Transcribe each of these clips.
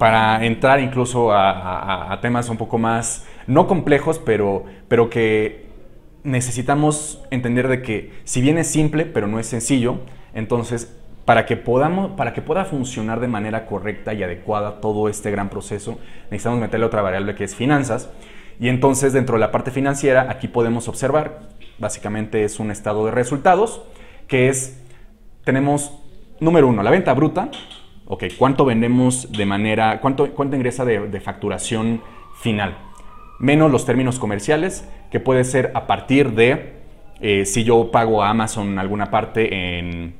para entrar incluso a, temas un poco más, no complejos, pero, pero que necesitamos entender de que si bien es simple, pero no es sencillo, entonces para que, podamos, para que pueda funcionar de manera correcta y adecuada todo este gran proceso, necesitamos meterle otra variable que es finanzas. Y entonces dentro de la parte financiera, aquí podemos observar, básicamente es un estado de resultados, que es, tenemos, número uno, la venta bruta, ok, cuánto vendemos de manera, cuánto, cuánto ingresa de, facturación final, menos los términos comerciales, que puede ser a partir de eh, si yo pago a Amazon alguna parte en,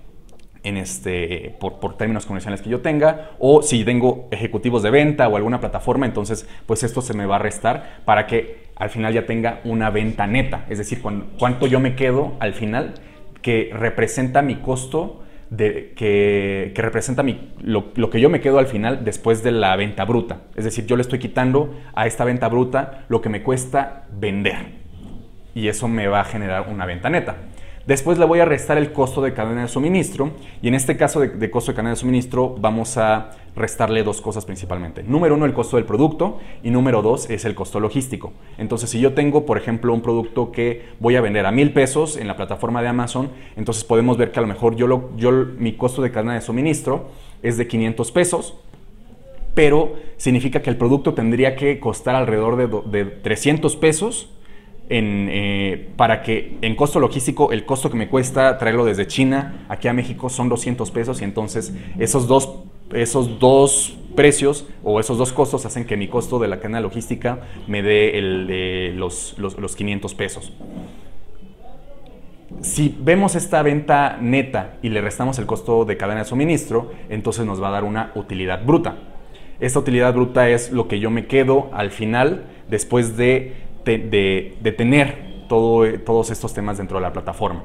en este, por, por, términos comerciales que yo tenga, o si tengo ejecutivos de venta o alguna plataforma, entonces pues esto se me va a restar para que al final ya tenga una venta neta, es decir, cuánto yo me quedo al final que representa mi costo de, que, representa mi, lo, lo, que yo me quedo al final después de la venta bruta. Es decir, yo le estoy quitando a esta venta bruta lo que me cuesta vender. Y eso me va a generar una venta neta. Después le voy a restar el costo de cadena de suministro y en este caso de, costo de cadena de suministro vamos a restarle dos cosas principalmente. Número uno, el costo del producto y número dos es el costo logístico. Entonces, si yo tengo, por ejemplo, un producto que voy a vender a mil pesos en la plataforma de Amazon, entonces podemos ver que a lo mejor yo, lo, yo mi costo de cadena de suministro es de 500 pesos, pero significa que el producto tendría que costar alrededor de, de 300 pesos eh, para que en costo logístico el costo que me cuesta traerlo desde China aquí a México son 200 pesos y entonces esos dos, esos dos precios o esos dos costos hacen que mi costo de la cadena logística me dé el, los, los, los 500 pesos. Si vemos esta venta neta y le restamos el costo de cadena de suministro, entonces nos va a dar una utilidad bruta. Esta utilidad bruta es lo que yo me quedo al final después de de, tener todo, todos estos temas dentro de la plataforma.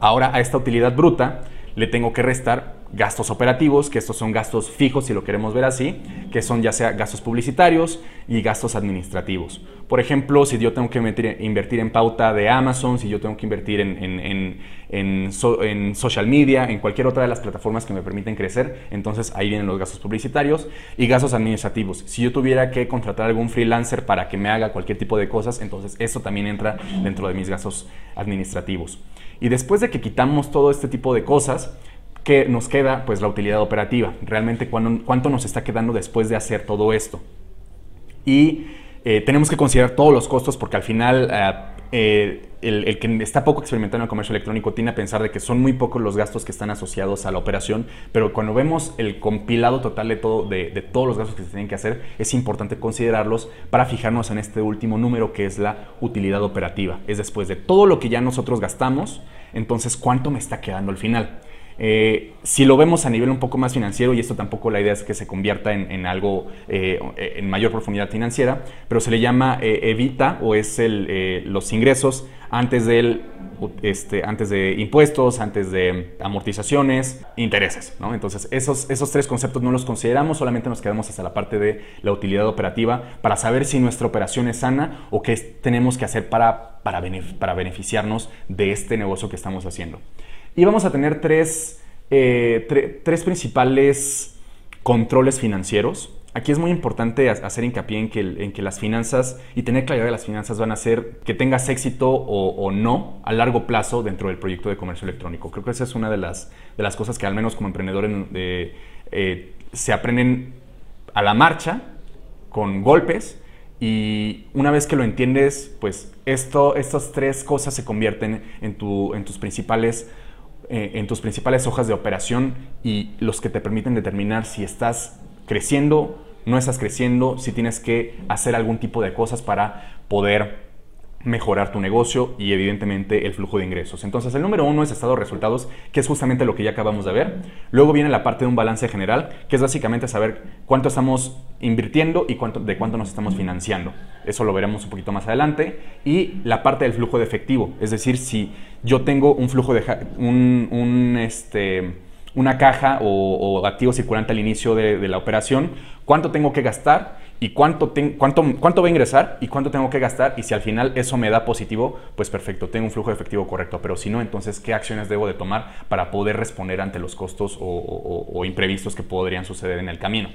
Ahora a esta utilidad bruta le tengo que restar gastos operativos, que estos son gastos fijos si lo queremos ver así, que son ya sea gastos publicitarios y gastos administrativos. Por ejemplo, si yo tengo que invertir en pauta de Amazon, si yo tengo que invertir en, en, social media, en cualquier otra de las plataformas que me permiten crecer, entonces ahí vienen los gastos publicitarios y gastos administrativos. Si yo tuviera que contratar algún freelancer para que me haga cualquier tipo de cosas, entonces eso también entra dentro de mis gastos administrativos. Y después de que quitamos todo este tipo de cosas, ¿qué nos queda? Pues la utilidad operativa. Realmente cuánto nos está quedando después de hacer todo esto. Y eh, tenemos que considerar todos los costos porque al final eh, eh, el, que está poco experimentado en el comercio electrónico tiene a pensar de que son muy pocos los gastos que están asociados a la operación, pero cuando vemos el compilado total de, todo, de, de todos los gastos que se tienen que hacer, es importante considerarlos para fijarnos en este último número que es la utilidad operativa. Es después de todo lo que ya nosotros gastamos, entonces cuánto me está quedando al final. Eh, si lo vemos a nivel un poco más financiero, y esto tampoco la idea es que se convierta en, algo eh, en mayor profundidad financiera, pero se le llama eh, evita o es el, los ingresos antes, del, este, antes de impuestos, antes de amortizaciones, intereses. ¿no? Entonces, esos, esos tres conceptos no los consideramos, solamente nos quedamos hasta la parte de la utilidad operativa para saber si nuestra operación es sana o qué tenemos que hacer para, para beneficiarnos de este negocio que estamos haciendo. Y vamos a tener tres, eh, tres principales controles financieros. Aquí es muy importante hacer hincapié en que, en que, las finanzas y tener claridad de las finanzas van a hacer que tengas éxito o, no a largo plazo dentro del proyecto de comercio electrónico. Creo que esa es una de las, de las cosas que al menos como emprendedor eh, se aprenden a la marcha, con golpes, y una vez que lo entiendes, pues esto, estas tres cosas se convierten en, tu, en tus principales eh, en tus principales hojas de operación y los que te permiten determinar si estás creciendo, no estás creciendo, si tienes que hacer algún tipo de cosas para poder mejorar tu negocio y evidentemente el flujo de ingresos. Entonces el número uno es estado de resultados, que es justamente lo que ya acabamos de ver. Luego viene la parte de un balance general, que es básicamente saber cuánto estamos invirtiendo y cuánto, de cuánto nos estamos financiando. Eso lo veremos un poquito más adelante. Y la parte del flujo de efectivo, es decir, si yo tengo un flujo de... un, este, una caja o, activo circulante al inicio de, la operación, cuánto tengo que gastar y cuánto, cuánto, cuánto va a ingresar y cuánto tengo que gastar y si al final eso me da positivo, pues perfecto, tengo un flujo de efectivo correcto, pero si no, entonces qué acciones debo de tomar para poder responder ante los costos o, imprevistos que podrían suceder en el camino.